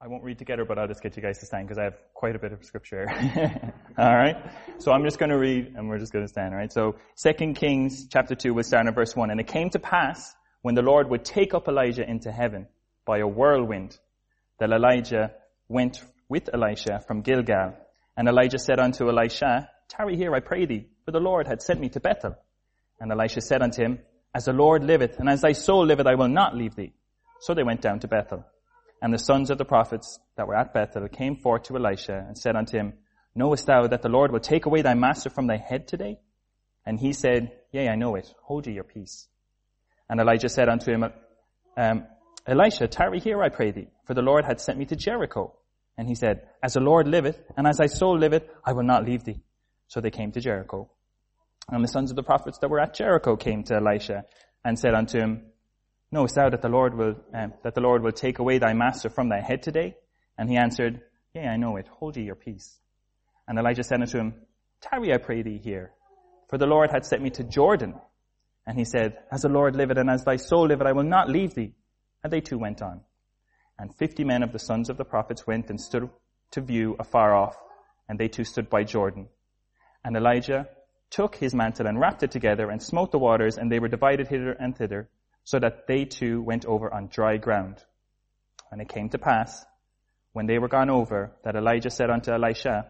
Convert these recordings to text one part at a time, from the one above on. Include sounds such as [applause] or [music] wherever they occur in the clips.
I won't read together, but I'll just get you guys to stand because I have quite a bit of scripture [laughs] all right. So I'm just going to read and we're just going to stand. All right. So Second Kings chapter two, we'll start in verse one. And it came to pass when the Lord would take up Elijah into heaven by a whirlwind that Elijah went with Elisha from Gilgal. And Elijah said unto Elisha, Tarry here, I pray thee, for the Lord had sent me to Bethel. And Elisha said unto him, As the Lord liveth, and as thy soul liveth, I will not leave thee. So they went down to Bethel. And the sons of the prophets that were at Bethel came forth to Elisha and said unto him, Knowest thou that the Lord will take away thy master from thy head today? And he said, Yea, I know it. Hold ye your peace. And Elijah said unto him, um, Elisha, tarry here, I pray thee, for the Lord had sent me to Jericho. And he said, As the Lord liveth, and as thy soul liveth, I will not leave thee. So they came to Jericho. And the sons of the prophets that were at Jericho came to Elisha and said unto him, Knowest thou that the Lord will, um, that the Lord will take away thy master from thy head today? And he answered, Yea, I know it. Hold ye your peace. And Elijah said unto him, Tarry, I pray thee here, for the Lord hath sent me to Jordan. And he said, As the Lord liveth and as thy soul liveth, I will not leave thee. And they two went on. And fifty men of the sons of the prophets went and stood to view afar off, and they two stood by Jordan. And Elijah took his mantle and wrapped it together and smote the waters, and they were divided hither and thither, so that they too went over on dry ground. And it came to pass, when they were gone over, that Elijah said unto Elisha,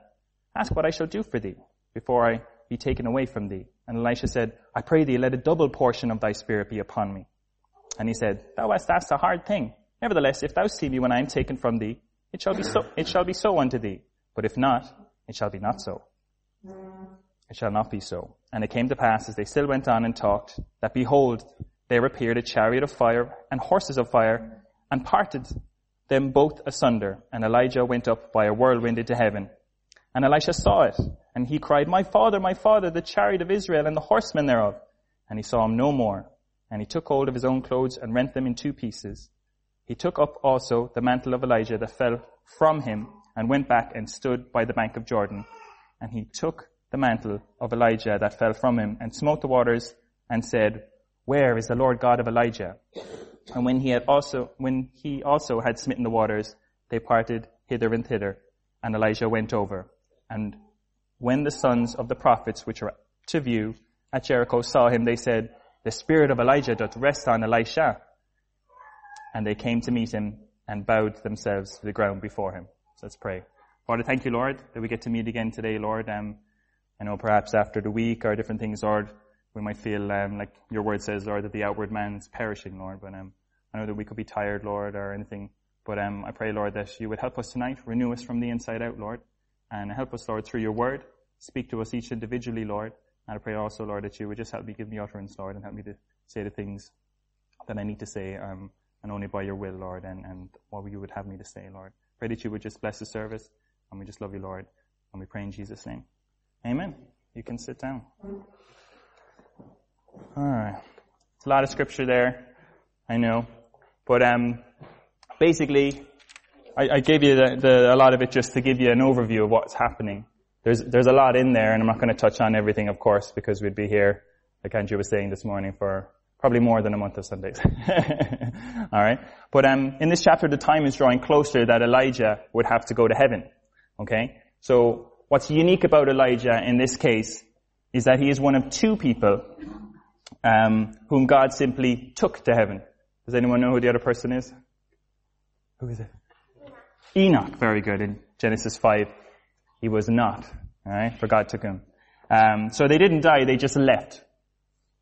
Ask what I shall do for thee, before I be taken away from thee. And Elisha said, I pray thee, let a double portion of thy spirit be upon me. And he said, Thou hast asked a hard thing. Nevertheless, if thou see me when I am taken from thee, it shall be so, it shall be so unto thee. But if not, it shall be not so. It shall not be so. And it came to pass, as they still went on and talked, that behold, there appeared a chariot of fire and horses of fire and parted them both asunder. And Elijah went up by a whirlwind into heaven. And Elisha saw it. And he cried, My father, my father, the chariot of Israel and the horsemen thereof. And he saw him no more. And he took hold of his own clothes and rent them in two pieces. He took up also the mantle of Elijah that fell from him and went back and stood by the bank of Jordan. And he took the mantle of Elijah that fell from him and smote the waters and said, where is the Lord God of Elijah? And when he had also, when he also had smitten the waters, they parted hither and thither, and Elijah went over. And when the sons of the prophets which are to view at Jericho saw him, they said, the spirit of Elijah doth rest on Elisha. And they came to meet him and bowed themselves to the ground before him. So let's pray. Father, thank you, Lord, that we get to meet again today, Lord. Um, I know perhaps after the week or different things, Lord, we might feel um, like your word says, Lord, that the outward man is perishing, Lord. But um, I know that we could be tired, Lord, or anything. But um, I pray, Lord, that you would help us tonight, renew us from the inside out, Lord, and help us, Lord, through your word. Speak to us each individually, Lord. And I pray also, Lord, that you would just help me give me utterance, Lord, and help me to say the things that I need to say, um, and only by your will, Lord, and, and what you would have me to say, Lord. Pray that you would just bless the service, and we just love you, Lord, and we pray in Jesus' name. Amen. You can sit down. Alright. It's a lot of scripture there. I know. But, um, basically, I, I gave you the, the, a lot of it just to give you an overview of what's happening. There's, there's a lot in there and I'm not going to touch on everything, of course, because we'd be here, like Andrew was saying this morning, for probably more than a month of Sundays. [laughs] Alright? But, um, in this chapter, the time is drawing closer that Elijah would have to go to heaven. Okay? So, what's unique about Elijah in this case is that he is one of two people um, whom God simply took to heaven. Does anyone know who the other person is? Who is it? Enoch. Very good. In Genesis 5, he was not. Alright? For God took him. Um, so they didn't die, they just left.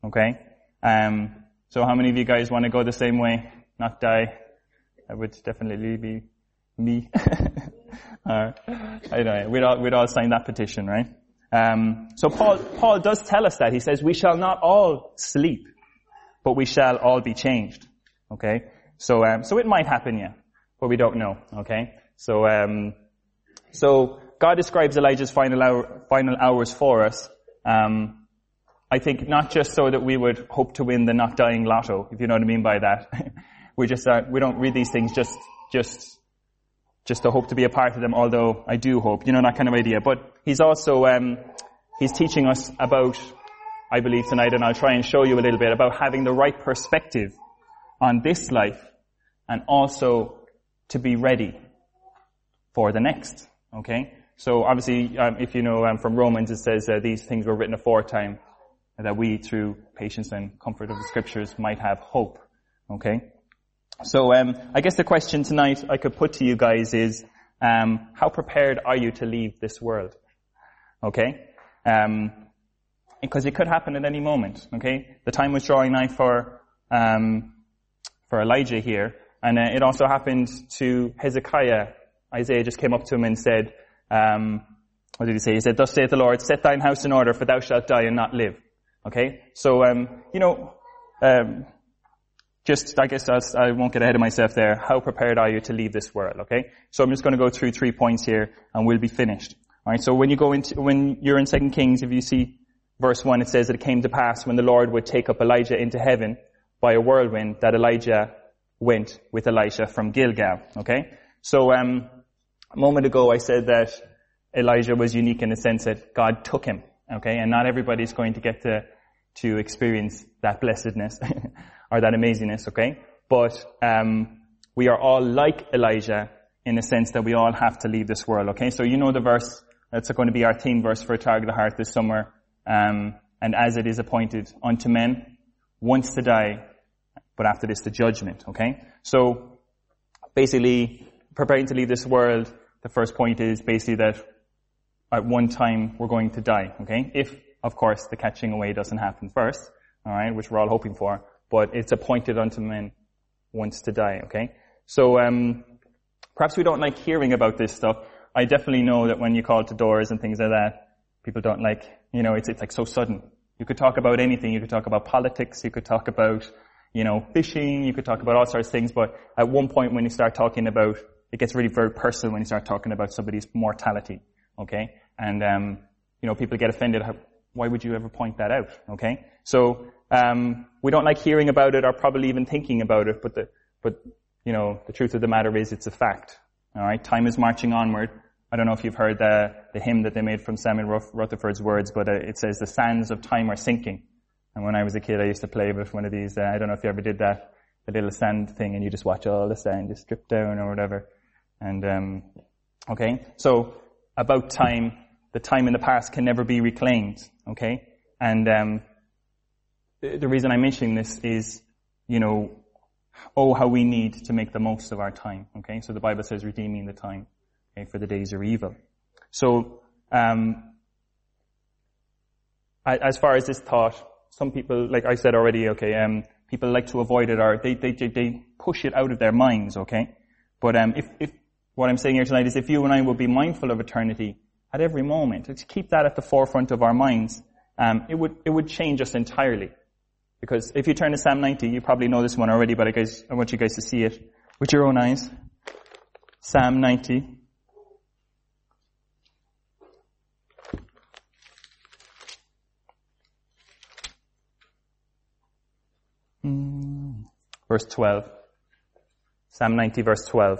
Okay? Um, so how many of you guys want to go the same way? Not die? That would definitely be me. [laughs] Alright. I know. We'd all, we'd all sign that petition, right? Um, so Paul, Paul does tell us that. He says, we shall not all sleep, but we shall all be changed. Okay? So, um, so it might happen, yeah. But we don't know. Okay? So, um, so God describes Elijah's final hour, final hours for us. Um, I think not just so that we would hope to win the not dying lotto, if you know what I mean by that. [laughs] we just, uh, we don't read these things just, just just to hope to be a part of them, although I do hope, you know, that kind of idea. But he's also, um, he's teaching us about, I believe tonight, and I'll try and show you a little bit about having the right perspective on this life and also to be ready for the next. Okay? So obviously, um, if you know um, from Romans, it says uh, these things were written aforetime that we, through patience and comfort of the scriptures, might have hope. Okay? So um, I guess the question tonight I could put to you guys is, um, how prepared are you to leave this world? Okay? Um, because it could happen at any moment. Okay? The time was drawing nigh for um, for Elijah here, and uh, it also happened to Hezekiah. Isaiah just came up to him and said, um, "What did he say?" He said, "Thus saith the Lord: Set thine house in order, for thou shalt die and not live." Okay? So, um, you know, um, just, I guess I won't get ahead of myself there. How prepared are you to leave this world? Okay? So I'm just going to go through three points here and we'll be finished. Alright, so when you go into, when you're in 2 Kings, if you see verse 1, it says that it came to pass when the Lord would take up Elijah into heaven by a whirlwind that Elijah went with Elisha from Gilgal. Okay? So, um, a moment ago I said that Elijah was unique in the sense that God took him. Okay? And not everybody's going to get to to experience that blessedness [laughs] or that amazingness, okay? But um, we are all like Elijah in the sense that we all have to leave this world, okay? So you know the verse, that's going to be our theme verse for Target the Heart this summer. Um, and as it is appointed unto men, once to die, but after this the judgment, okay? So basically, preparing to leave this world, the first point is basically that at one time we're going to die, okay? If of course, the catching away doesn't happen first, alright, which we're all hoping for, but it's appointed unto men once to die, okay? So, um, perhaps we don't like hearing about this stuff. I definitely know that when you call to doors and things like that, people don't like, you know, it's, it's like so sudden. You could talk about anything. You could talk about politics. You could talk about, you know, fishing. You could talk about all sorts of things. But at one point when you start talking about, it gets really very personal when you start talking about somebody's mortality. Okay? And, um, you know, people get offended why would you ever point that out? Okay, so um, we don't like hearing about it or probably even thinking about it, but the but you know the truth of the matter is it's a fact. All right, time is marching onward. I don't know if you've heard the the hymn that they made from Samuel Rutherford's words, but uh, it says the sands of time are sinking. And when I was a kid, I used to play with one of these. Uh, I don't know if you ever did that, the little sand thing, and you just watch all the sand just drip down or whatever. And um, okay, so about time the time in the past can never be reclaimed. Okay, and um, the reason I'm mentioning this is, you know, oh how we need to make the most of our time. Okay, so the Bible says redeeming the time, okay, for the days are evil. So, um, as far as this thought, some people, like I said already, okay, um, people like to avoid it or they, they, they push it out of their minds, okay? But um, if, if what I'm saying here tonight is if you and I will be mindful of eternity, at every moment. To keep that at the forefront of our minds, um, it would it would change us entirely. Because if you turn to Psalm 90, you probably know this one already, but I, guess, I want you guys to see it with your own eyes. Psalm 90. Hmm. Verse 12. Psalm 90 verse 12.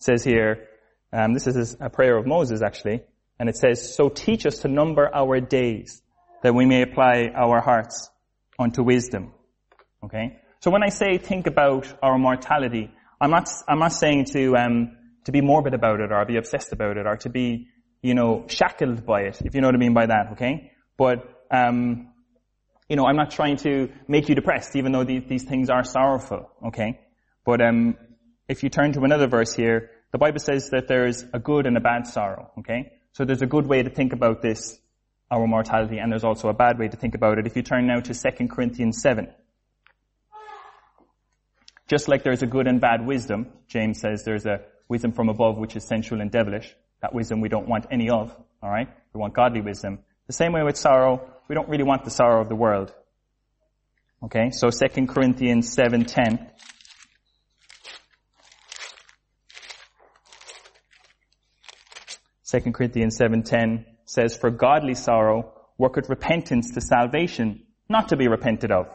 says here, um, this is a prayer of Moses actually, and it says, So teach us to number our days, that we may apply our hearts unto wisdom. Okay? So when I say think about our mortality, I'm not, I'm not saying to, um, to be morbid about it or be obsessed about it or to be, you know, shackled by it, if you know what I mean by that, okay? But, um, you know, I'm not trying to make you depressed, even though these, these things are sorrowful, okay? But, um, if you turn to another verse here, the Bible says that there's a good and a bad sorrow, okay? So there's a good way to think about this, our mortality, and there's also a bad way to think about it. If you turn now to 2 Corinthians 7. Just like there's a good and bad wisdom, James says there's a wisdom from above which is sensual and devilish. That wisdom we don't want any of, alright? We want godly wisdom. The same way with sorrow, we don't really want the sorrow of the world. Okay, so 2 Corinthians 7.10 2 Corinthians 7.10 says, For godly sorrow worketh repentance to salvation, not to be repented of,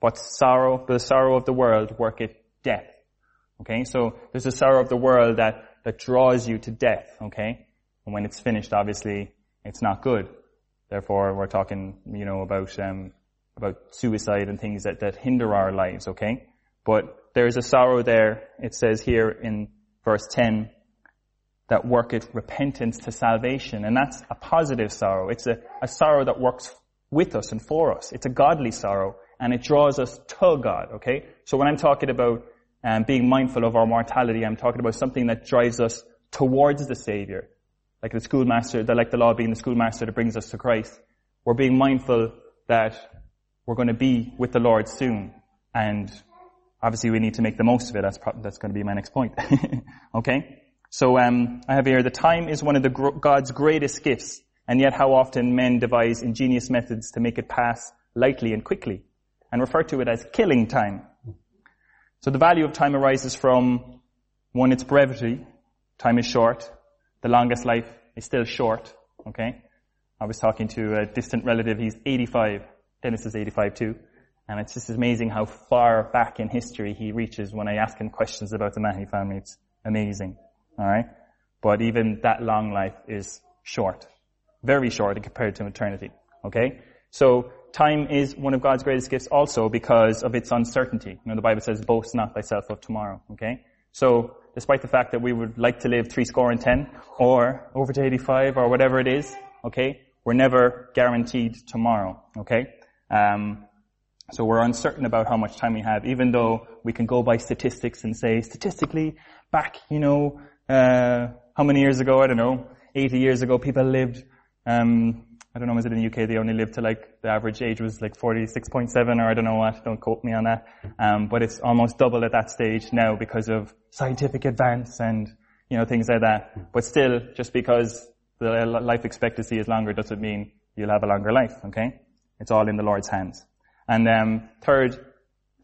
but sorrow, the sorrow of the world worketh death. Okay, so there's a sorrow of the world that, that draws you to death, okay? And when it's finished, obviously, it's not good. Therefore, we're talking, you know, about, um, about suicide and things that, that hinder our lives, okay? But there is a sorrow there, it says here in verse 10, that worketh repentance to salvation. And that's a positive sorrow. It's a, a sorrow that works with us and for us. It's a godly sorrow and it draws us to God, okay? So when I'm talking about um, being mindful of our mortality, I'm talking about something that drives us towards the Savior. Like the schoolmaster, like the law being the schoolmaster that brings us to Christ. We're being mindful that we're going to be with the Lord soon. And obviously we need to make the most of it. That's, pro- that's going to be my next point. [laughs] okay? So um, I have here, the time is one of gr- God's greatest gifts, and yet how often men devise ingenious methods to make it pass lightly and quickly, and refer to it as killing time. So the value of time arises from, one, its brevity. Time is short. The longest life is still short. Okay? I was talking to a distant relative, he's 85. Dennis is 85 too. And it's just amazing how far back in history he reaches when I ask him questions about the Mahi family. It's amazing. Alright? But even that long life is short. Very short compared to eternity. Okay? So, time is one of God's greatest gifts also because of its uncertainty. You know, the Bible says, boast not thyself of tomorrow. Okay? So, despite the fact that we would like to live three score and ten, or over to 85, or whatever it is, okay? We're never guaranteed tomorrow, okay? Um, so we're uncertain about how much time we have, even though we can go by statistics and say, statistically, back, you know, uh, how many years ago? I don't know. 80 years ago, people lived, um, I don't know, was it in the UK? They only lived to like, the average age was like 46.7 or I don't know what. Don't quote me on that. Um, but it's almost double at that stage now because of scientific advance and, you know, things like that. But still, just because the life expectancy is longer doesn't mean you'll have a longer life, okay? It's all in the Lord's hands. And um, third,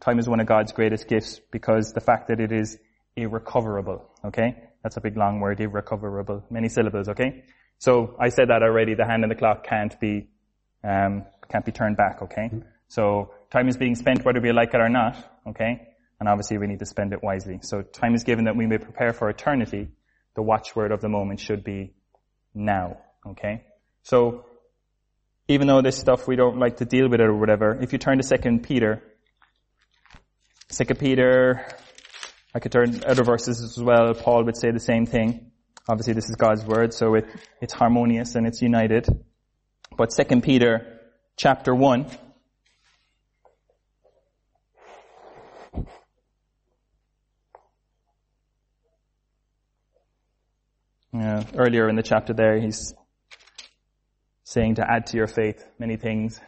time is one of God's greatest gifts because the fact that it is irrecoverable, okay? That's a big long word, irrecoverable. Many syllables, okay? So I said that already, the hand and the clock can't be, um, can't be turned back, okay? Mm-hmm. So time is being spent whether we like it or not, okay? And obviously we need to spend it wisely. So time is given that we may prepare for eternity. The watchword of the moment should be now, okay? So even though this stuff we don't like to deal with it or whatever, if you turn to Second Peter, Second Peter I could turn other verses as well. Paul would say the same thing. Obviously this is God's word, so it, it's harmonious and it's united. But second Peter chapter 1, Yeah, earlier in the chapter there, he's saying to add to your faith many things.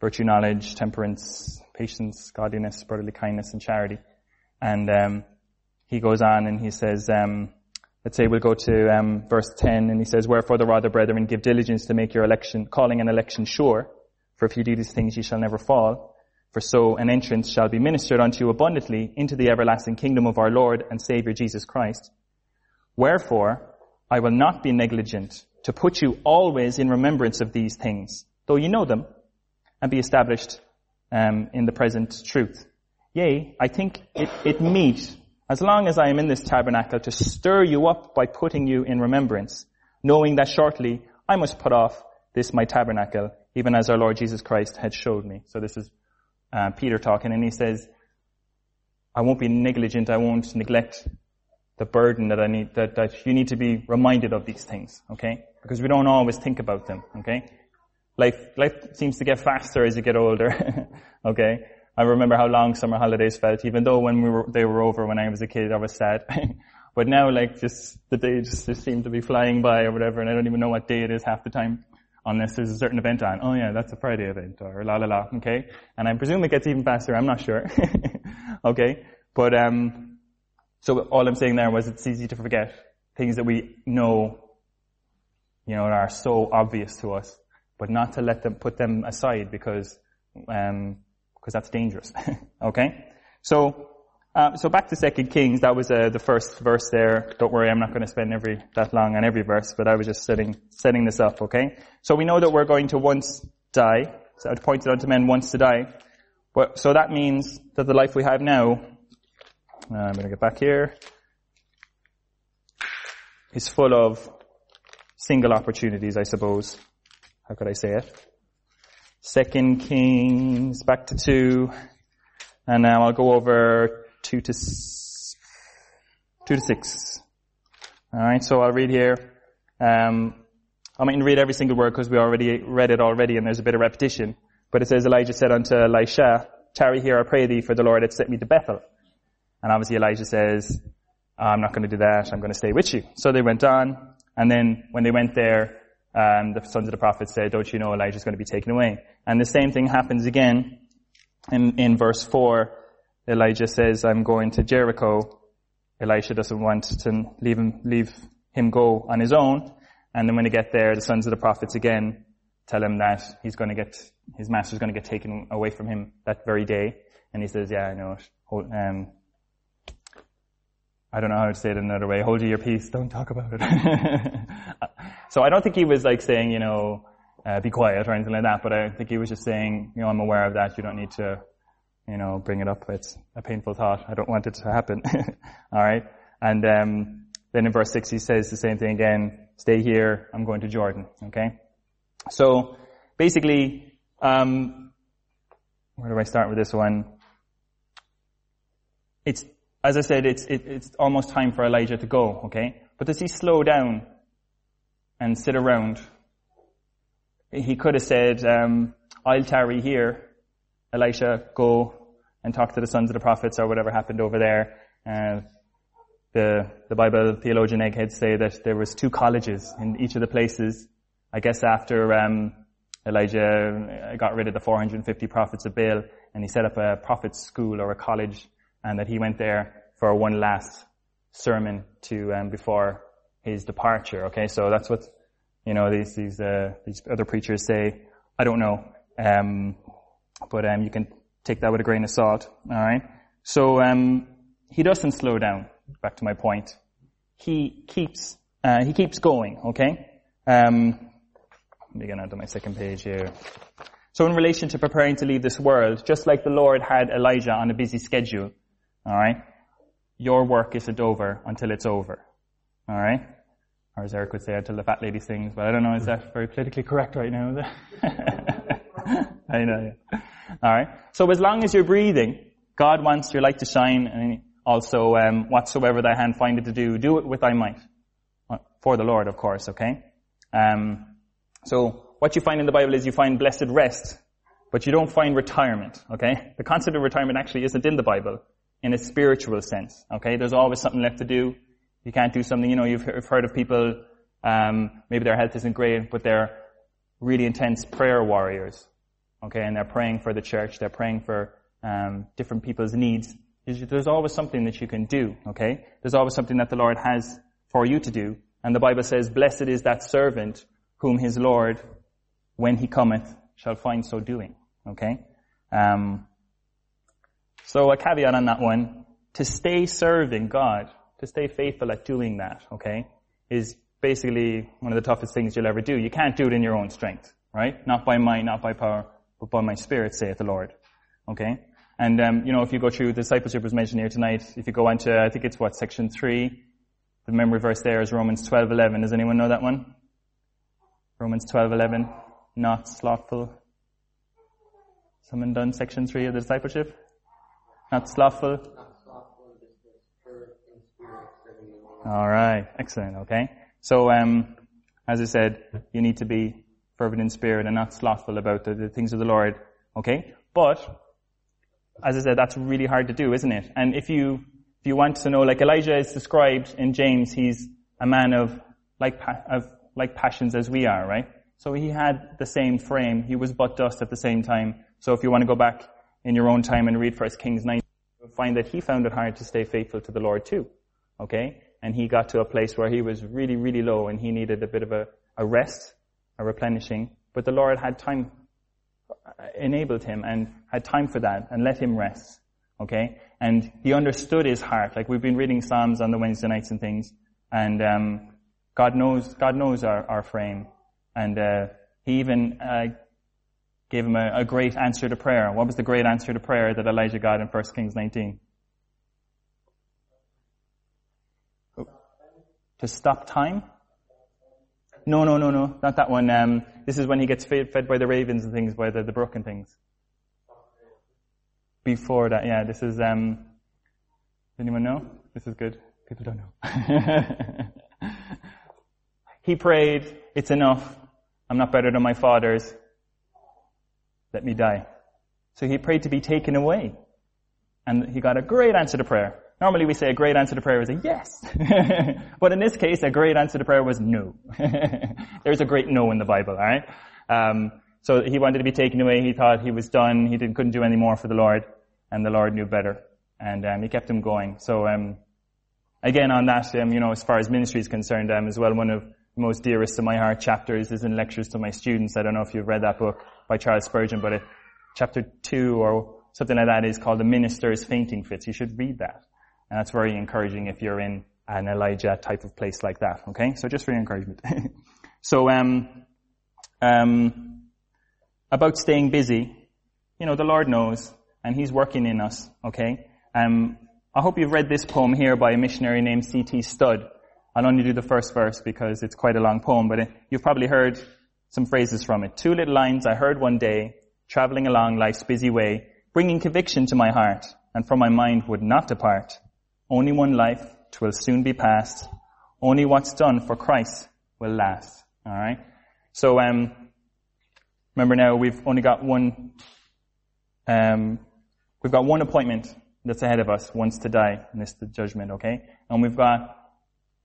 Virtue, knowledge, temperance, patience, godliness, brotherly kindness, and charity. And um, he goes on and he says, um, let's say we'll go to um, verse 10, and he says, Wherefore the rather, brethren, give diligence to make your election, calling an election sure. For if you do these things, ye shall never fall. For so an entrance shall be ministered unto you abundantly into the everlasting kingdom of our Lord and Savior Jesus Christ. Wherefore, I will not be negligent to put you always in remembrance of these things, though you know them, and be established um, in the present truth. Yea, I think it, it meet, as long as I am in this tabernacle, to stir you up by putting you in remembrance, knowing that shortly I must put off this my tabernacle, even as our Lord Jesus Christ had showed me. So this is uh, Peter talking, and he says, I won't be negligent, I won't neglect the burden that I need, that, that you need to be reminded of these things, okay? Because we don't always think about them, okay? Life, life seems to get faster as you get older, [laughs] okay? I remember how long summer holidays felt, even though when we were, they were over when I was a kid, I was sad. [laughs] but now, like, just, the days just, just seem to be flying by or whatever, and I don't even know what day it is half the time, unless there's a certain event on. Oh yeah, that's a Friday event, or la la la, okay? And I presume it gets even faster, I'm not sure. [laughs] okay? But, um, so all I'm saying there was it's easy to forget things that we know, you know, are so obvious to us, but not to let them, put them aside because, um, because that's dangerous. [laughs] okay? So, uh, so back to Second Kings, that was uh, the first verse there. Don't worry, I'm not going to spend every that long on every verse, but I was just setting setting this up. Okay, so we know that we're going to once die. So I pointed out to men once to die. But, so that means that the life we have now, uh, I'm going to get back here, is full of single opportunities, I suppose. How could I say it? Second Kings, back to two. And now I'll go over two to, two to six. Alright, so I'll read here. Um, I mightn't read every single word because we already read it already and there's a bit of repetition. But it says Elijah said unto Elisha, tarry here, I pray thee, for the Lord hath sent me to Bethel. And obviously Elijah says, I'm not going to do that, I'm going to stay with you. So they went on, and then when they went there, um, the sons of the prophet said, don't you know Elijah's going to be taken away? And the same thing happens again in, in verse 4. Elijah says, I'm going to Jericho. Elisha doesn't want to leave him, leave him go on his own. And then when they get there, the sons of the prophets again tell him that he's going to get, his master's going to get taken away from him that very day. And he says, yeah, I know it. Hold, um, I don't know how to say it another way. Hold your peace. Don't talk about it. [laughs] [laughs] so I don't think he was like saying, you know, uh, be quiet or anything like that, but I think he was just saying, you know, I'm aware of that. You don't need to, you know, bring it up. It's a painful thought. I don't want it to happen. [laughs] All right. And, um, then in verse six, he says the same thing again. Stay here. I'm going to Jordan. Okay. So basically, um, where do I start with this one? It's, as I said, it's, it, it's almost time for Elijah to go, okay? But does he slow down and sit around? He could have said, um, I'll tarry here. Elisha, go and talk to the sons of the prophets or whatever happened over there. Uh, the, the Bible theologian eggheads say that there was two colleges in each of the places. I guess after, um, Elijah got rid of the 450 prophets of Baal and he set up a prophet's school or a college and that he went there for one last sermon to um, before his departure. Okay, so that's what you know these these uh, these other preachers say. I don't know, um, but um, you can take that with a grain of salt. All right. So um, he doesn't slow down. Back to my point. He keeps uh, he keeps going. Okay. Um, let me get onto my second page here. So in relation to preparing to leave this world, just like the Lord had Elijah on a busy schedule, alright, your work isn't over until it's over. Alright? Or as Eric would say, until the fat lady sings, but I don't know, is that very politically correct right now? [laughs] I know, yeah. Alright? So as long as you're breathing, God wants your light to shine and also, um, whatsoever thy hand findeth to do, do it with thy might. For the Lord, of course, okay? Um, so what you find in the Bible is you find blessed rest, but you don't find retirement, okay? The concept of retirement actually isn't in the Bible in a spiritual sense, okay? There's always something left to do. You can't do something, you know, you've heard of people, um, maybe their health isn't great, but they're really intense prayer warriors, okay? And they're praying for the church, they're praying for um, different people's needs. There's always something that you can do, okay? There's always something that the Lord has for you to do. And the Bible says, blessed is that servant whom his Lord, when he cometh, shall find so doing. Okay? Um, so a caveat on that one, to stay serving God, to stay faithful at doing that, okay, is basically one of the toughest things you'll ever do. You can't do it in your own strength, right? Not by might, not by power, but by my spirit, saith the Lord. Okay? And, um, you know, if you go through, discipleship was mentioned here tonight, if you go into, I think it's what, section 3, the memory verse there is Romans 12, 11. Does anyone know that one? Romans 12:11, not slothful. Someone done section 3 of the discipleship? Not slothful? Alright, excellent, okay. So, um, as I said, you need to be fervent in spirit and not slothful about the, the things of the Lord, okay? But, as I said, that's really hard to do, isn't it? And if you, if you want to know, like Elijah is described in James, he's a man of, like, of like passions as we are, right? So he had the same frame. He was but dust at the same time. So if you want to go back in your own time and read First Kings 9, you'll find that he found it hard to stay faithful to the Lord too. Okay? And he got to a place where he was really, really low and he needed a bit of a, a rest, a replenishing. But the Lord had time, enabled him and had time for that and let him rest. Okay? And he understood his heart. Like we've been reading Psalms on the Wednesday nights and things. And, um, God knows, God knows our, our frame. And, uh, he even, uh, gave him a, a, great answer to prayer. What was the great answer to prayer that Elijah got in 1 Kings 19? To stop time? No, no, no, no, not that one. Um, this is when he gets fed, by the ravens and things, by the, the things. before that. Yeah, this is, um, anyone know? This is good. People don't know. [laughs] he prayed, it's enough. I'm not better than my fathers. Let me die. So he prayed to be taken away. And he got a great answer to prayer. Normally we say a great answer to prayer is a yes. [laughs] but in this case, a great answer to prayer was no. [laughs] There's a great no in the Bible, alright? Um, so he wanted to be taken away. He thought he was done. He couldn't do any more for the Lord. And the Lord knew better. And um, he kept him going. So um, again, on that, um, you know, as far as ministry is concerned, um, as well, one of the most dearest to my heart chapters is in Lectures to My Students. I don't know if you've read that book by Charles Spurgeon, but it, chapter two or something like that is called The Minister's Fainting Fits. You should read that. And that's very encouraging if you're in an Elijah type of place like that. Okay? So just for your encouragement. [laughs] so, um, um, about staying busy, you know, the Lord knows, and He's working in us. Okay? Um, I hope you've read this poem here by a missionary named C.T. Studd. I'll only do the first verse because it's quite a long poem, but it, you've probably heard some phrases from it. Two little lines I heard one day, traveling along life's busy way, bringing conviction to my heart, and from my mind would not depart. Only one life, twill soon be past. Only what's done for Christ will last. Alright? So, um, remember now we've only got one, um, we've got one appointment that's ahead of us once to die, and this the judgment, okay? And we've got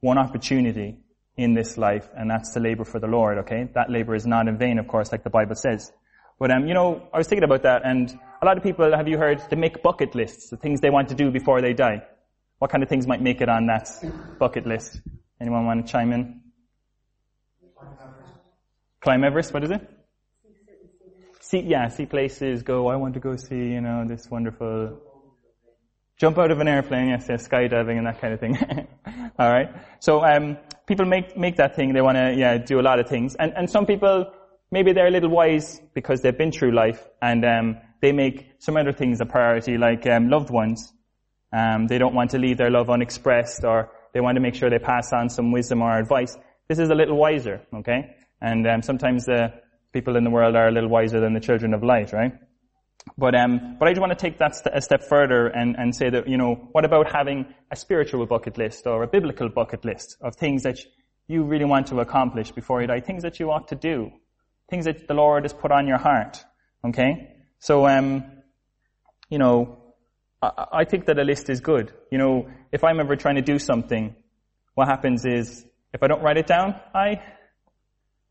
one opportunity in this life, and that's to labor for the Lord, okay? That labor is not in vain, of course, like the Bible says. But, um, you know, I was thinking about that, and a lot of people, have you heard, they make bucket lists, the things they want to do before they die. What kind of things might make it on that bucket list? Anyone want to chime in? Climb Everest, what is it? See, yeah, see places, go, I want to go see, you know, this wonderful, jump out of an airplane, yes, yes, skydiving and that kind of thing. [laughs] Alright? So, um, people make, make that thing, they want to, yeah, do a lot of things. And, and some people, maybe they're a little wise because they've been through life and, um, they make some other things a priority, like, um, loved ones. Um, they don't want to leave their love unexpressed or they want to make sure they pass on some wisdom or advice. This is a little wiser, okay? And um, sometimes the people in the world are a little wiser than the children of light, right? But um, but I just want to take that st- a step further and, and say that you know what about having a spiritual bucket list or a biblical bucket list of things that you really want to accomplish before you die, things that you ought to do, things that the Lord has put on your heart. Okay, so um, you know, I, think that a list is good. You know, if I'm ever trying to do something, what happens is if I don't write it down, I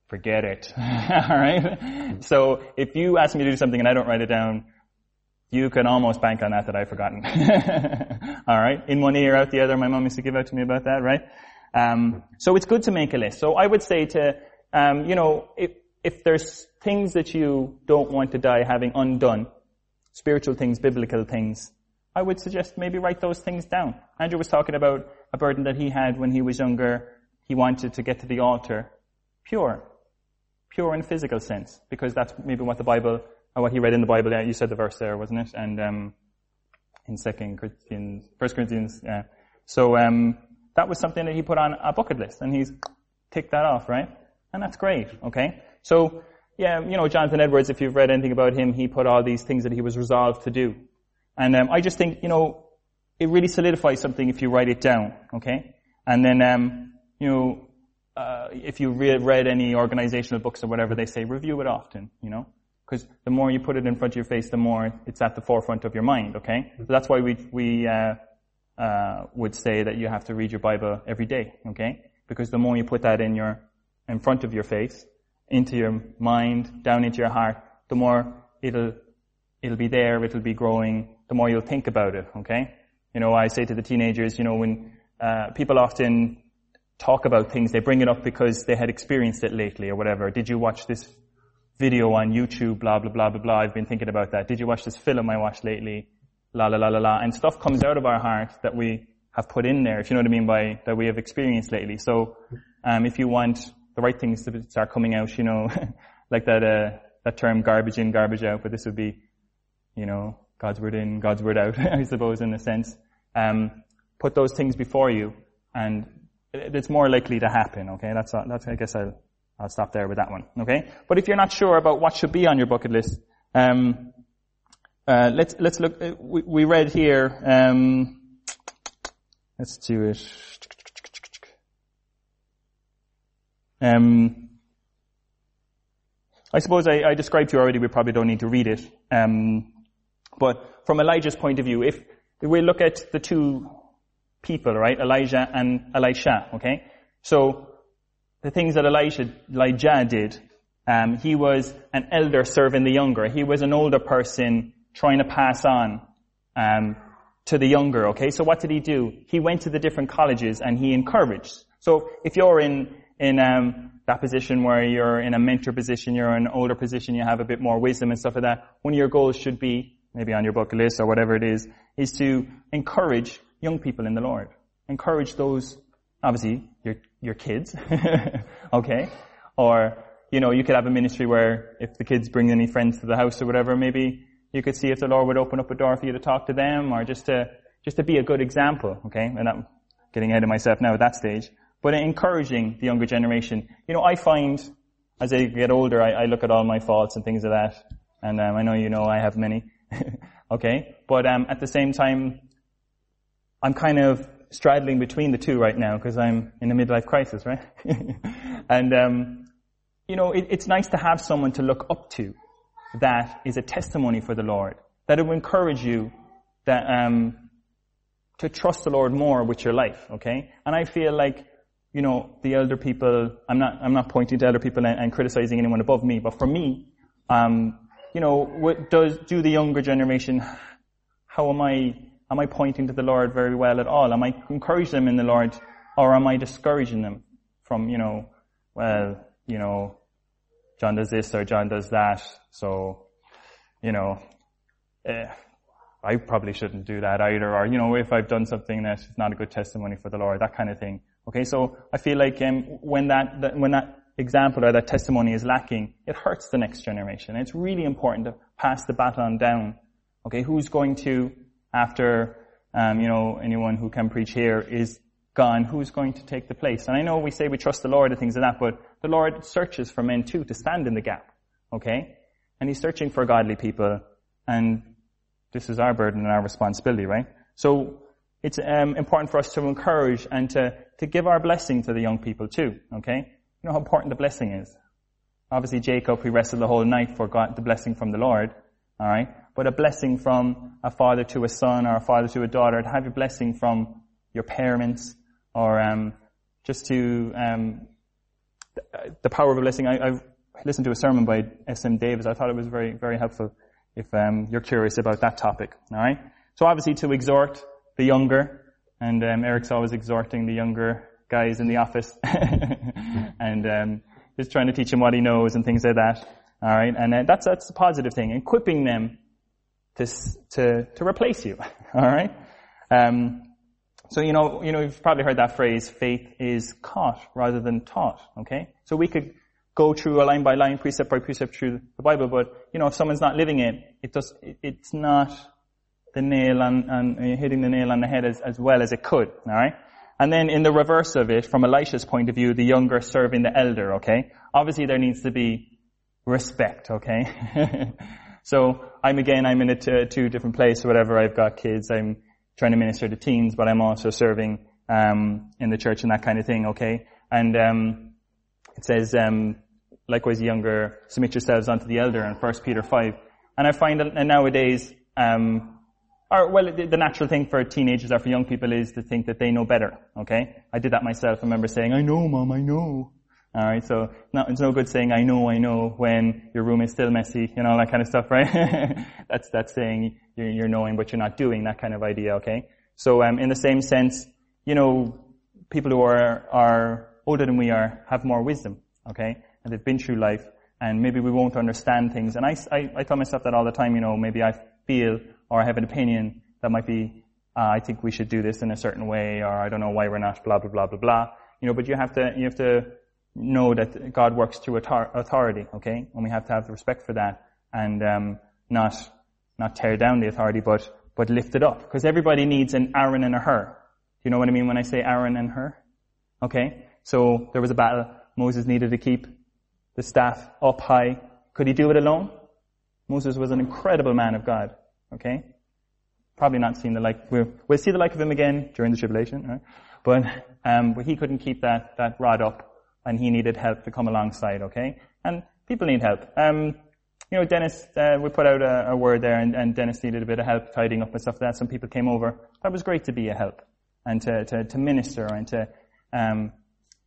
forget it. [laughs] Alright? So if you ask me to do something and I don't write it down, you can almost bank on that that I've forgotten. [laughs] Alright? In one ear, out the other, my mom used to give out to me about that, right? Um, so it's good to make a list. So I would say to, um, you know, if, if there's things that you don't want to die having undone, spiritual things, biblical things, I would suggest maybe write those things down. Andrew was talking about a burden that he had when he was younger. He wanted to get to the altar pure pure in physical sense, because that's maybe what the Bible, or what he read in the Bible. You said the verse there, wasn't it? And um, in Second Corinthians, First Corinthians. Yeah. So um, that was something that he put on a bucket list, and he's ticked that off, right? And that's great. Okay. So yeah, you know, Jonathan Edwards. If you've read anything about him, he put all these things that he was resolved to do, and um, I just think you know it really solidifies something if you write it down. Okay. And then um, you know uh, if you read, read any organizational books or whatever, they say review it often, you know? Because the more you put it in front of your face, the more it's at the forefront of your mind, okay? So that's why we, we, uh, uh, would say that you have to read your Bible every day, okay? Because the more you put that in your, in front of your face, into your mind, down into your heart, the more it'll, it'll be there, it'll be growing, the more you'll think about it, okay? You know, I say to the teenagers, you know, when, uh, people often talk about things, they bring it up because they had experienced it lately or whatever. Did you watch this video on YouTube? Blah, blah, blah, blah, blah. I've been thinking about that. Did you watch this film I watched lately? La, la, la, la, la. And stuff comes out of our heart that we have put in there, if you know what I mean by that we have experienced lately. So, um, if you want the right things to start coming out, you know, [laughs] like that, uh, that term garbage in, garbage out, but this would be, you know, God's word in, God's word out, [laughs] I suppose, in a sense. Um, put those things before you and it's more likely to happen. Okay, that's that's. I guess I'll I'll stop there with that one. Okay, but if you're not sure about what should be on your bucket list, um, uh, let's let's look. Uh, we, we read here. Um, let's do it. Um, I suppose I, I, described to you already. We probably don't need to read it. Um, but from Elijah's point of view, if, we look at the two people, right, Elijah and Elisha, okay. So the things that Elijah, Elijah did, um, he was an elder serving the younger. He was an older person trying to pass on um, to the younger. Okay, so what did he do? He went to the different colleges and he encouraged. So if you're in in um, that position where you're in a mentor position, you're in an older position, you have a bit more wisdom and stuff like that. One of your goals should be, maybe on your bucket list or whatever it is, is to encourage young people in the Lord. Encourage those, obviously, your your kids, [laughs] okay, or you know, you could have a ministry where if the kids bring any friends to the house or whatever, maybe you could see if the Lord would open up a door for you to talk to them or just to, just to be a good example, okay? And I'm getting ahead of myself now at that stage. But encouraging the younger generation. You know, I find as I get older, I, I look at all my faults and things like that. And um, I know you know I have many. [laughs] okay? But um, at the same time, I'm kind of straddling between the two right now because I'm in a midlife crisis, right? [laughs] and um, you know, it, it's nice to have someone to look up to that is a testimony for the Lord. That it will encourage you that, um, to trust the Lord more with your life, okay? And I feel like, you know, the elder people, I'm not, I'm not pointing to elder people and, and criticizing anyone above me, but for me, um, you know, what does, do the younger generation, how am I, am I pointing to the Lord very well at all? Am I encouraging them in the Lord, or am I discouraging them from, you know, well, you know, John does this or John does that. So, you know, eh, I probably shouldn't do that either. Or, you know, if I've done something that is not a good testimony for the Lord, that kind of thing. Okay, so I feel like um, when that, that when that example or that testimony is lacking, it hurts the next generation. It's really important to pass the baton down. Okay, who's going to, after, um, you know, anyone who can preach here is gone, who's going to take the place? And I know we say we trust the Lord and things like that, but the Lord searches for men too to stand in the gap. Okay? And He's searching for godly people, and this is our burden and our responsibility, right? So it's um, important for us to encourage and to, to give our blessing to the young people too. Okay? You know how important the blessing is. Obviously, Jacob, he rested the whole night for God, the blessing from the Lord. All right, but a blessing from a father to a son or a father to a daughter, to have a blessing from your parents, or um, just to um, the power of a blessing. I, have listened to a sermon by S.M. Davis. I thought it was very, very helpful if um, you're curious about that topic. All right. So obviously to exhort the younger, and um, Eric's always exhorting the younger guys in the office, [laughs] and um, just trying to teach him what he knows and things like that. All right, and uh, that's that's a positive thing, equipping them to to to replace you. [laughs] All right. Um, so, you know, you know, you've probably heard that phrase, faith is caught rather than taught, okay? So we could go through a line by line, precept by precept through the Bible, but, you know, if someone's not living it, it does, it's not the nail on, on uh, hitting the nail on the head as, as well as it could, alright? And then in the reverse of it, from Elisha's point of view, the younger serving the elder, okay? Obviously there needs to be respect, okay? [laughs] so I'm again, I'm in a t- two different place, whatever, I've got kids, I'm trying to minister to teens, but I'm also serving um, in the church and that kind of thing. Okay, and um, it says um, likewise, younger submit yourselves unto the elder in First Peter five. And I find that nowadays, um, or well, the, natural thing for teenagers or for young people is to think that they know better. Okay, I did that myself. I remember saying, "I know, mom, I know." All right, so no, it's no good saying "I know, I know" when your room is still messy, you know, that kind of stuff, right? [laughs] that's that's saying you're, you're, knowing, but you're not doing that kind of idea. Okay, so um, in the same sense, you know, people who are are older than we are have more wisdom. Okay, and they've been through life, and maybe we won't understand things. And I, I, I tell myself that all the time. You know, maybe I feel or I have an opinion that might be, uh, I think we should do this in a certain way, or I don't know why we're not, blah blah blah blah blah. You know, but you have to you have to know that God works through authority, okay? And we have to have the respect for that and um, not not tear down the authority, but but lift it up. Because everybody needs an Aaron and a Hur. Do you know what I mean when I say Aaron and Hur? Okay? So there was a battle. Moses needed to keep the staff up high. Could he do it alone? Moses was an incredible man of God. Okay? Probably not seen the like, we'll, we'll see the like of him again during the tribulation, right? But, um, but he couldn't keep that, that rod up and he needed help to come alongside, okay? And people need help. Um, you know, Dennis, uh, we put out a, a word there and, and, Dennis needed a bit of help tidying up and stuff like that. Some people came over. That was great to be a help and to, to, to minister and to, um,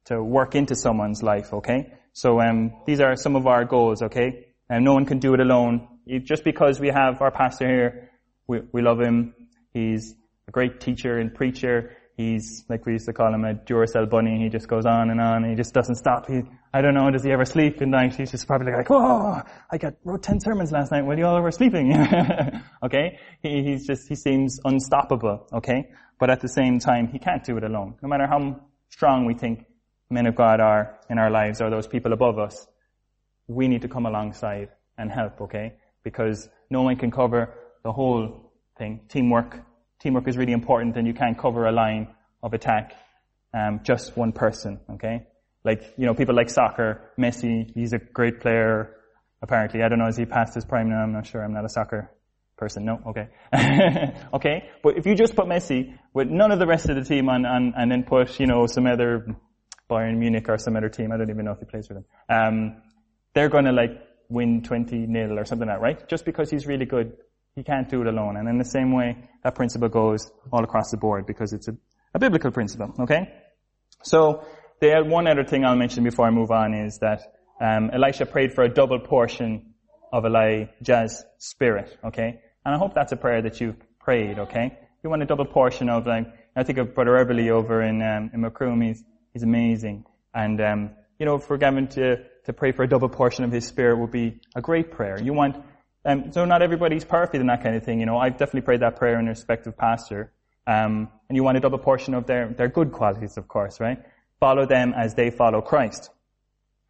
to work into someone's life, okay? So, um, these are some of our goals, okay? And no one can do it alone. Just because we have our pastor here, we, we love him. He's a great teacher and preacher. He's, like we used to call him a Duracell bunny. He just goes on and on. he just doesn't stop. He, I don't know, does he ever sleep at night? He's just probably like, whoa, I got, wrote 10 sermons last night while you all were sleeping. [laughs] okay? He, he's just, he seems unstoppable. Okay? But at the same time, he can't do it alone. No matter how strong we think men of God are in our lives or those people above us, we need to come alongside and help, okay? Because no one can cover the whole thing. Teamwork teamwork is really important and you can't cover a line of attack um, just one person, okay? Like, you know, people like soccer, Messi, he's a great player, apparently. I don't know, is he past his prime now? I'm not sure. I'm not a soccer person. No? Okay. [laughs] okay? But if you just put Messi with none of the rest of the team on, on and then put, you know, some other Bayern Munich or some other team, I don't even know if he plays for them, um, they're gonna like win 20 nil or something like that, right? Just because he's really good he can't do it alone. And in the same way, that principle goes all across the board because it's a, a biblical principle, okay? So, the one other thing I'll mention before I move on is that um, Elisha prayed for a double portion of Elijah's spirit, okay? And I hope that's a prayer that you've prayed, okay? You want a double portion of, like, I think of Brother Everly over in, um, in Macroom, he's, he's amazing. And, um, you know, for Gavin to, to pray for a double portion of his spirit would be a great prayer. You want um, so not everybody's perfect in that kind of thing. You know, I've definitely prayed that prayer in respect of pastor. Um, and you want a double portion of their, their good qualities, of course, right? Follow them as they follow Christ.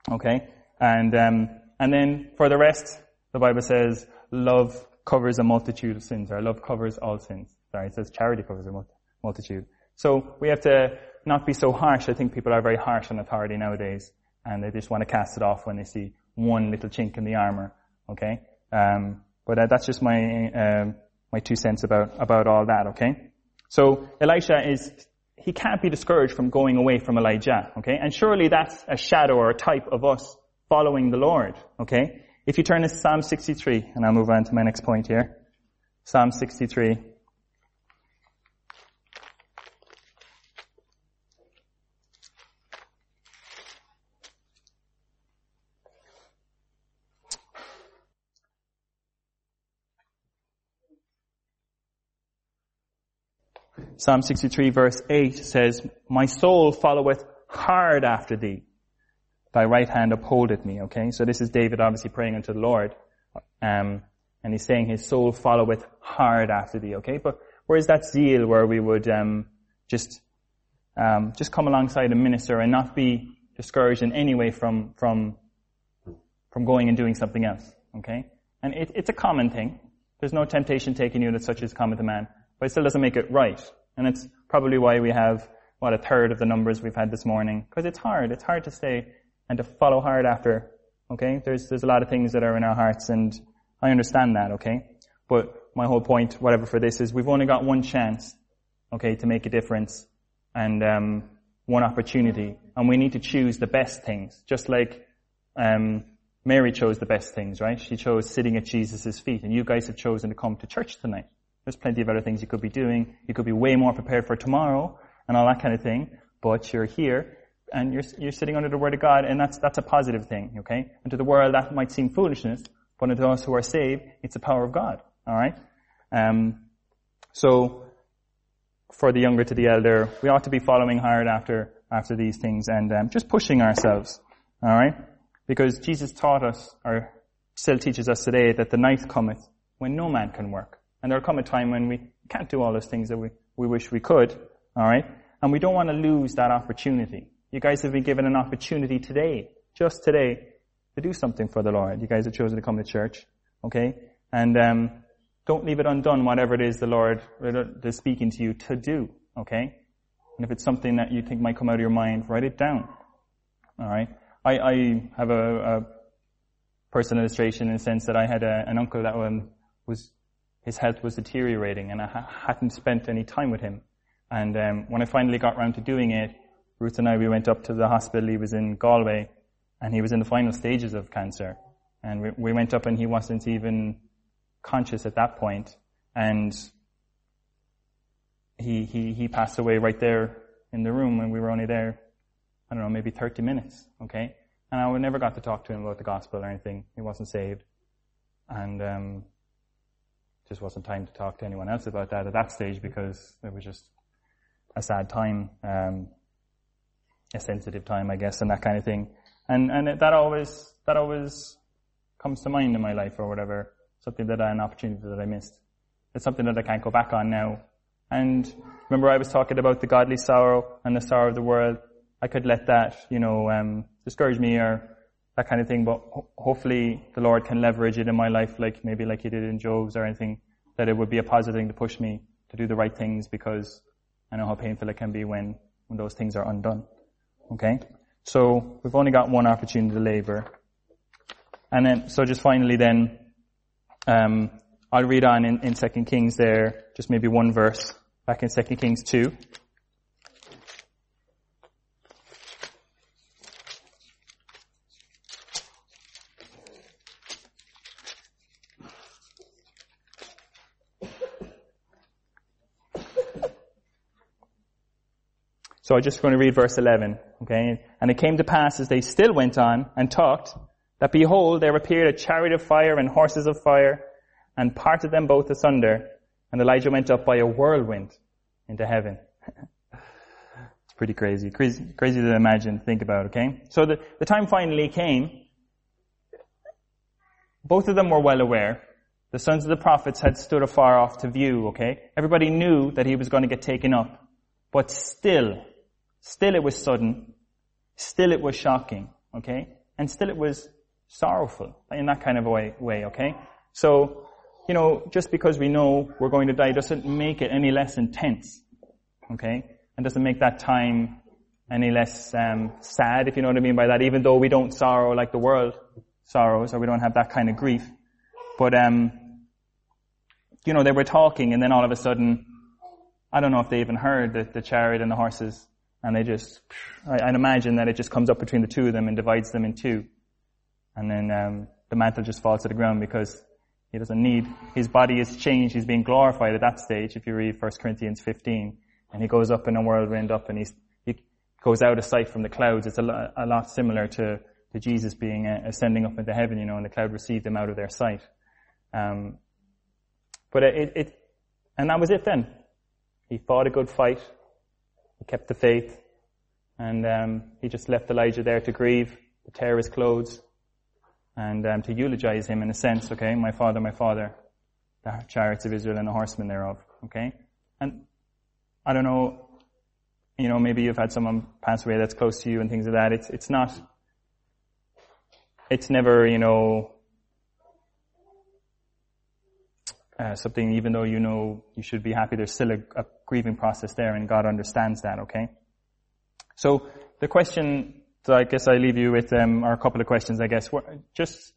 Okay? And, um, and then for the rest, the Bible says, love covers a multitude of sins, or love covers all sins. Sorry, it says charity covers a multitude. So we have to not be so harsh. I think people are very harsh on authority nowadays, and they just want to cast it off when they see one little chink in the armor. Okay? Um, but uh, that's just my um, my two cents about about all that. Okay. So Elisha is he can't be discouraged from going away from Elijah. Okay, and surely that's a shadow or a type of us following the Lord. Okay. If you turn to Psalm 63, and I'll move on to my next point here. Psalm 63. Psalm 63 verse 8 says, My soul followeth hard after thee. Thy right hand upholdeth me, okay? So this is David obviously praying unto the Lord. Um, and he's saying his soul followeth hard after thee, okay? But where is that zeal where we would, um, just, um, just come alongside a minister and not be discouraged in any way from, from, from going and doing something else, okay? And it, it's a common thing. There's no temptation taking you that such is common to man, but it still doesn't make it right. And it's probably why we have, what, a third of the numbers we've had this morning. Because it's hard. It's hard to stay and to follow hard after. Okay? There's, there's a lot of things that are in our hearts and I understand that, okay? But my whole point, whatever for this, is we've only got one chance, okay, to make a difference and, um, one opportunity. And we need to choose the best things. Just like, um, Mary chose the best things, right? She chose sitting at Jesus' feet and you guys have chosen to come to church tonight. There's plenty of other things you could be doing. You could be way more prepared for tomorrow and all that kind of thing. But you're here and you're, you're sitting under the Word of God and that's, that's a positive thing, okay? And to the world that might seem foolishness, but to those who are saved, it's the power of God, alright? Um, so, for the younger to the elder, we ought to be following hard after, after these things and um, just pushing ourselves, alright? Because Jesus taught us, or still teaches us today, that the night cometh when no man can work. And there'll come a time when we can't do all those things that we, we wish we could. Alright? And we don't want to lose that opportunity. You guys have been given an opportunity today, just today, to do something for the Lord. You guys have chosen to come to church. Okay? And, um, don't leave it undone, whatever it is the Lord is speaking to you to do. Okay? And if it's something that you think might come out of your mind, write it down. Alright? I, I have a, a personal illustration in the sense that I had a, an uncle that um, was his health was deteriorating and I ha- hadn't spent any time with him. And um, when I finally got around to doing it, Ruth and I, we went up to the hospital. He was in Galway and he was in the final stages of cancer. And we, we went up and he wasn't even conscious at that point. And he, he, he passed away right there in the room and we were only there, I don't know, maybe 30 minutes, okay? And I never got to talk to him about the gospel or anything. He wasn't saved. And, um, just wasn't time to talk to anyone else about that at that stage because it was just a sad time, um, a sensitive time, I guess, and that kind of thing. And, and that always, that always comes to mind in my life or whatever. Something that I, an opportunity that I missed. It's something that I can't go back on now. And remember I was talking about the godly sorrow and the sorrow of the world. I could let that, you know, um, discourage me or that kind of thing, but ho- hopefully the Lord can leverage it in my life like maybe like he did in Job's or anything, that it would be a positive thing to push me to do the right things because I know how painful it can be when, when those things are undone. Okay? So we've only got one opportunity to labor. And then, so just finally then, um, I'll read on in, in 2 Kings there, just maybe one verse, back in 2 Kings 2. So I'm just going to read verse 11, okay? And it came to pass as they still went on and talked, that behold, there appeared a chariot of fire and horses of fire, and parted them both asunder, and Elijah went up by a whirlwind into heaven. [laughs] it's pretty crazy. crazy. Crazy to imagine, think about, okay? So the, the time finally came. Both of them were well aware. The sons of the prophets had stood afar off to view, okay? Everybody knew that he was going to get taken up. But still, still it was sudden. Still it was shocking, okay? And still it was sorrowful in that kind of way, way okay? So, you know, just because we know we're going to die doesn't make it any less intense, okay? And doesn't make that time any less um, sad, if you know what I mean by that, even though we don't sorrow like the world sorrows, or we don't have that kind of grief. But, um, you know, they were talking, and then all of a sudden, I don't know if they even heard the, the chariot and the horses, and they just, I, would imagine that it just comes up between the two of them and divides them in two. And then um, the mantle just falls to the ground because he doesn't need, his body is changed, he's being glorified at that stage, if you read 1 Corinthians 15. And he goes up in a whirlwind up and he's, he goes out of sight from the clouds. It's a lot, a lot similar to, to Jesus being uh, ascending up into heaven, you know, and the cloud received him out of their sight. Um, but it, it, and that was it then. He fought a good fight. He kept the faith. And um, he just left Elijah there to grieve, to tear his clothes, and um, to eulogize him in a sense, okay? My father, my father, the chariots of Israel and the horsemen thereof, okay? And I don't know, you know, maybe you've had someone pass away that's close to you and things like that. It's, it's not, it's never, you know, uh, something, even though you know you should be happy, there's still a, a grieving process there and God understands that, okay? So the question so I guess I leave you with, um, or a couple of questions, I guess. Just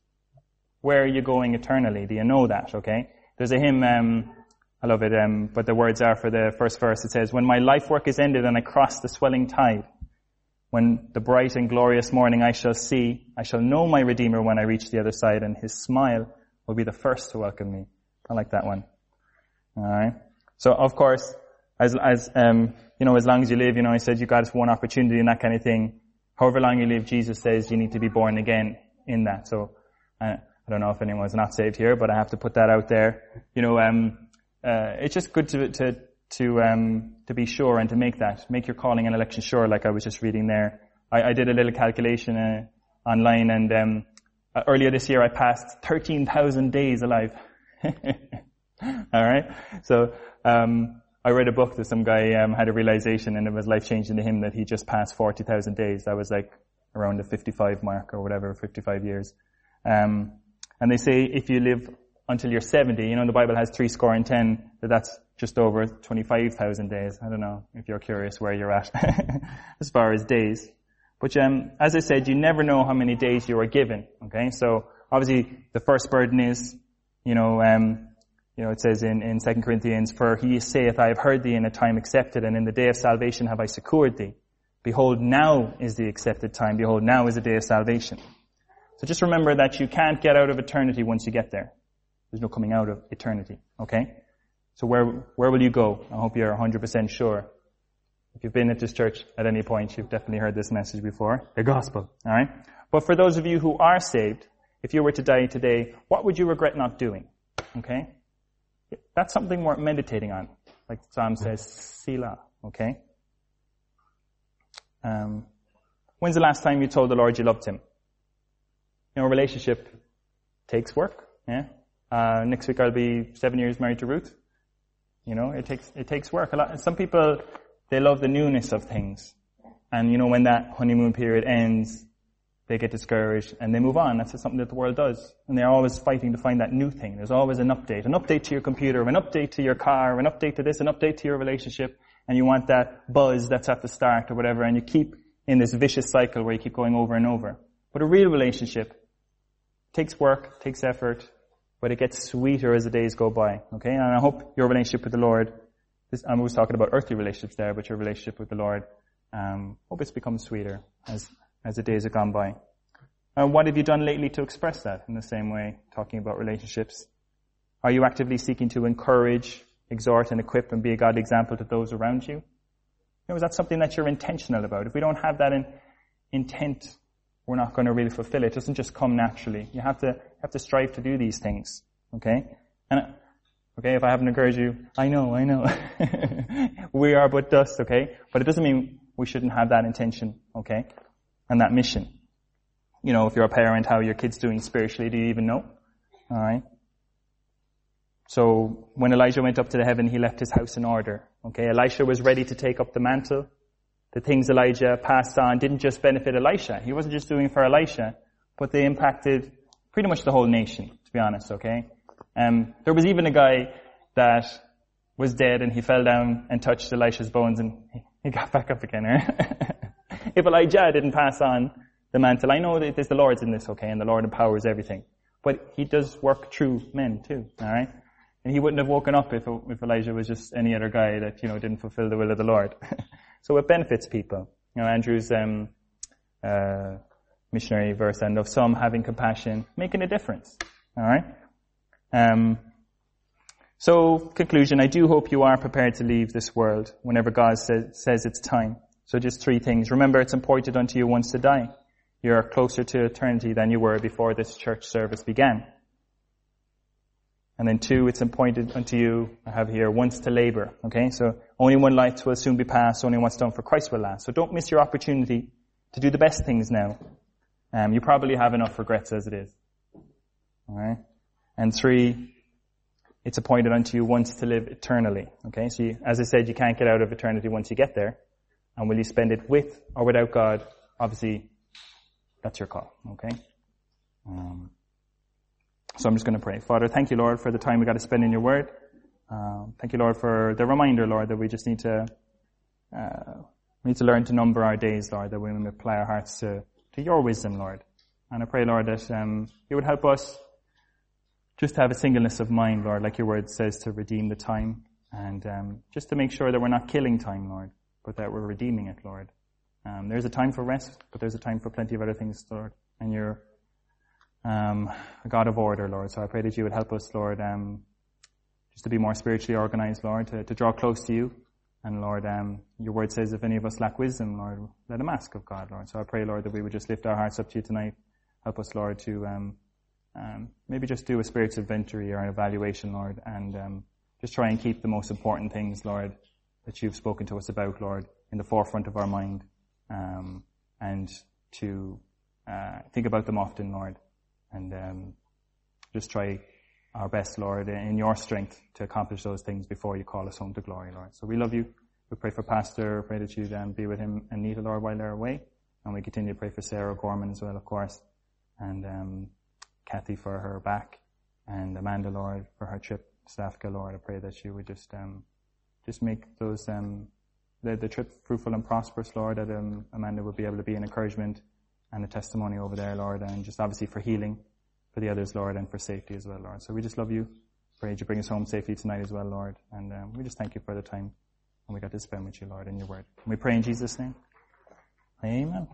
where are you going eternally? Do you know that? Okay. There's a hymn, um, I love it, um, but the words are for the first verse. It says, "When my life work is ended and I cross the swelling tide, when the bright and glorious morning I shall see, I shall know my Redeemer when I reach the other side, and His smile will be the first to welcome me." I like that one. All right. So of course, as as um, you know, as long as you live, you know, I said you got one opportunity and that kind of thing however long you live, Jesus says you need to be born again in that. So, I don't know if anyone's not saved here, but I have to put that out there. You know, um, uh, it's just good to, to, to, um, to be sure and to make that, make your calling and election sure, like I was just reading there. I, I did a little calculation, uh, online and, um, uh, earlier this year I passed 13,000 days alive. [laughs] Alright? So, um, I read a book that some guy um, had a realization and it was life changing to him that he just passed 40,000 days. That was like around the 55 mark or whatever, 55 years. Um, and they say if you live until you're 70, you know, the Bible has three score and ten, that that's just over 25,000 days. I don't know if you're curious where you're at [laughs] as far as days. But um, as I said, you never know how many days you are given. Okay, so obviously the first burden is, you know, um, You know, it says in, in 2 Corinthians, For he saith, I have heard thee in a time accepted, and in the day of salvation have I succored thee. Behold, now is the accepted time. Behold, now is the day of salvation. So just remember that you can't get out of eternity once you get there. There's no coming out of eternity. Okay? So where, where will you go? I hope you're 100% sure. If you've been at this church at any point, you've definitely heard this message before. The gospel. Alright? But for those of you who are saved, if you were to die today, what would you regret not doing? Okay? That's something worth meditating on. Like Psalm says, Selah. Okay? Um, when's the last time you told the Lord you loved Him? You know, relationship takes work. Yeah. Uh, next week I'll be seven years married to Ruth. You know, it takes it takes work a lot. And Some people they love the newness of things, and you know when that honeymoon period ends, they get discouraged and they move on. That's something that the world does. And they're always fighting to find that new thing. There's always an update. An update to your computer, an update to your car, an update to this, an update to your relationship. And you want that buzz that's at the start or whatever. And you keep in this vicious cycle where you keep going over and over. But a real relationship takes work, takes effort, but it gets sweeter as the days go by. Okay? And I hope your relationship with the Lord, this, I was talking about earthly relationships there, but your relationship with the Lord, um, hope it's become sweeter as, as the days have gone by. And what have you done lately to express that in the same way, talking about relationships? Are you actively seeking to encourage, exhort, and equip and be a godly example to those around you? you know, is that something that you're intentional about? If we don't have that in, intent, we're not going to really fulfill it. It doesn't just come naturally. You have to have to strive to do these things. Okay? And okay, if I haven't encouraged you, I know, I know. [laughs] we are but dust, okay? But it doesn't mean we shouldn't have that intention, okay? And that mission. You know, if you're a parent, how are your kid's doing spiritually, do you even know? Alright? So, when Elijah went up to the heaven, he left his house in order. Okay, Elisha was ready to take up the mantle. The things Elijah passed on didn't just benefit Elisha. He wasn't just doing for Elisha, but they impacted pretty much the whole nation, to be honest, okay? Um, there was even a guy that was dead and he fell down and touched Elisha's bones and he got back up again, right? [laughs] [laughs] if Elijah didn't pass on the mantle. I know that there's the Lord's in this, okay, and the Lord empowers everything. But he does work through men too, alright? And he wouldn't have woken up if, if Elijah was just any other guy that, you know, didn't fulfill the will of the Lord. [laughs] so it benefits people. You know, Andrew's, um, uh, missionary verse and of some having compassion, making a difference. Alright? Um, so, conclusion, I do hope you are prepared to leave this world whenever God says, says it's time. So just three things. Remember, it's appointed unto you once to die you're closer to eternity than you were before this church service began. And then two, it's appointed unto you, I have here, once to labor. Okay, so only one life will soon be passed, only what's done for Christ will last. So don't miss your opportunity to do the best things now. Um, you probably have enough regrets as it is. Alright? And three, it's appointed unto you once to live eternally. Okay, so you, as I said, you can't get out of eternity once you get there. And will you spend it with or without God? Obviously, that's your call, okay? Um, so I'm just going to pray. Father, thank you, Lord, for the time we got to spend in your word. Um, thank you, Lord, for the reminder, Lord, that we just need to uh, we need to learn to number our days, Lord, that we may apply our hearts to, to your wisdom, Lord. And I pray, Lord, that um, you would help us just to have a singleness of mind, Lord, like your word says, to redeem the time, and um, just to make sure that we're not killing time, Lord, but that we're redeeming it, Lord. Um, there's a time for rest, but there's a time for plenty of other things, Lord. And you're um, a God of order, Lord. So I pray that you would help us, Lord, um, just to be more spiritually organized, Lord, to, to draw close to you. And Lord, um, your word says if any of us lack wisdom, Lord, let him ask of God, Lord. So I pray, Lord, that we would just lift our hearts up to you tonight. Help us, Lord, to um, um, maybe just do a spiritual inventory or an evaluation, Lord, and just try and keep the most important things, Lord, that you've spoken to us about, Lord, in the forefront of our mind um, and to uh, think about them often, Lord, and um, just try our best, Lord, in your strength to accomplish those things before you call us home to glory, Lord. So we love you. We pray for Pastor. Pray that you'd um, be with him and Nita, Lord, while they're away. And we continue to pray for Sarah Gorman as well, of course, and um, Kathy for her back, and Amanda, Lord, for her trip Africa, Lord. I pray that you would just um, just make those um, the, the trip fruitful and prosperous, Lord, that um, Amanda would be able to be an encouragement and a testimony over there, Lord, and just obviously for healing for the others, Lord, and for safety as well, Lord. So we just love you. Pray you bring us home safely tonight as well, Lord. And um, we just thank you for the time and we got to spend with you, Lord, in your word. And we pray in Jesus' name. Amen.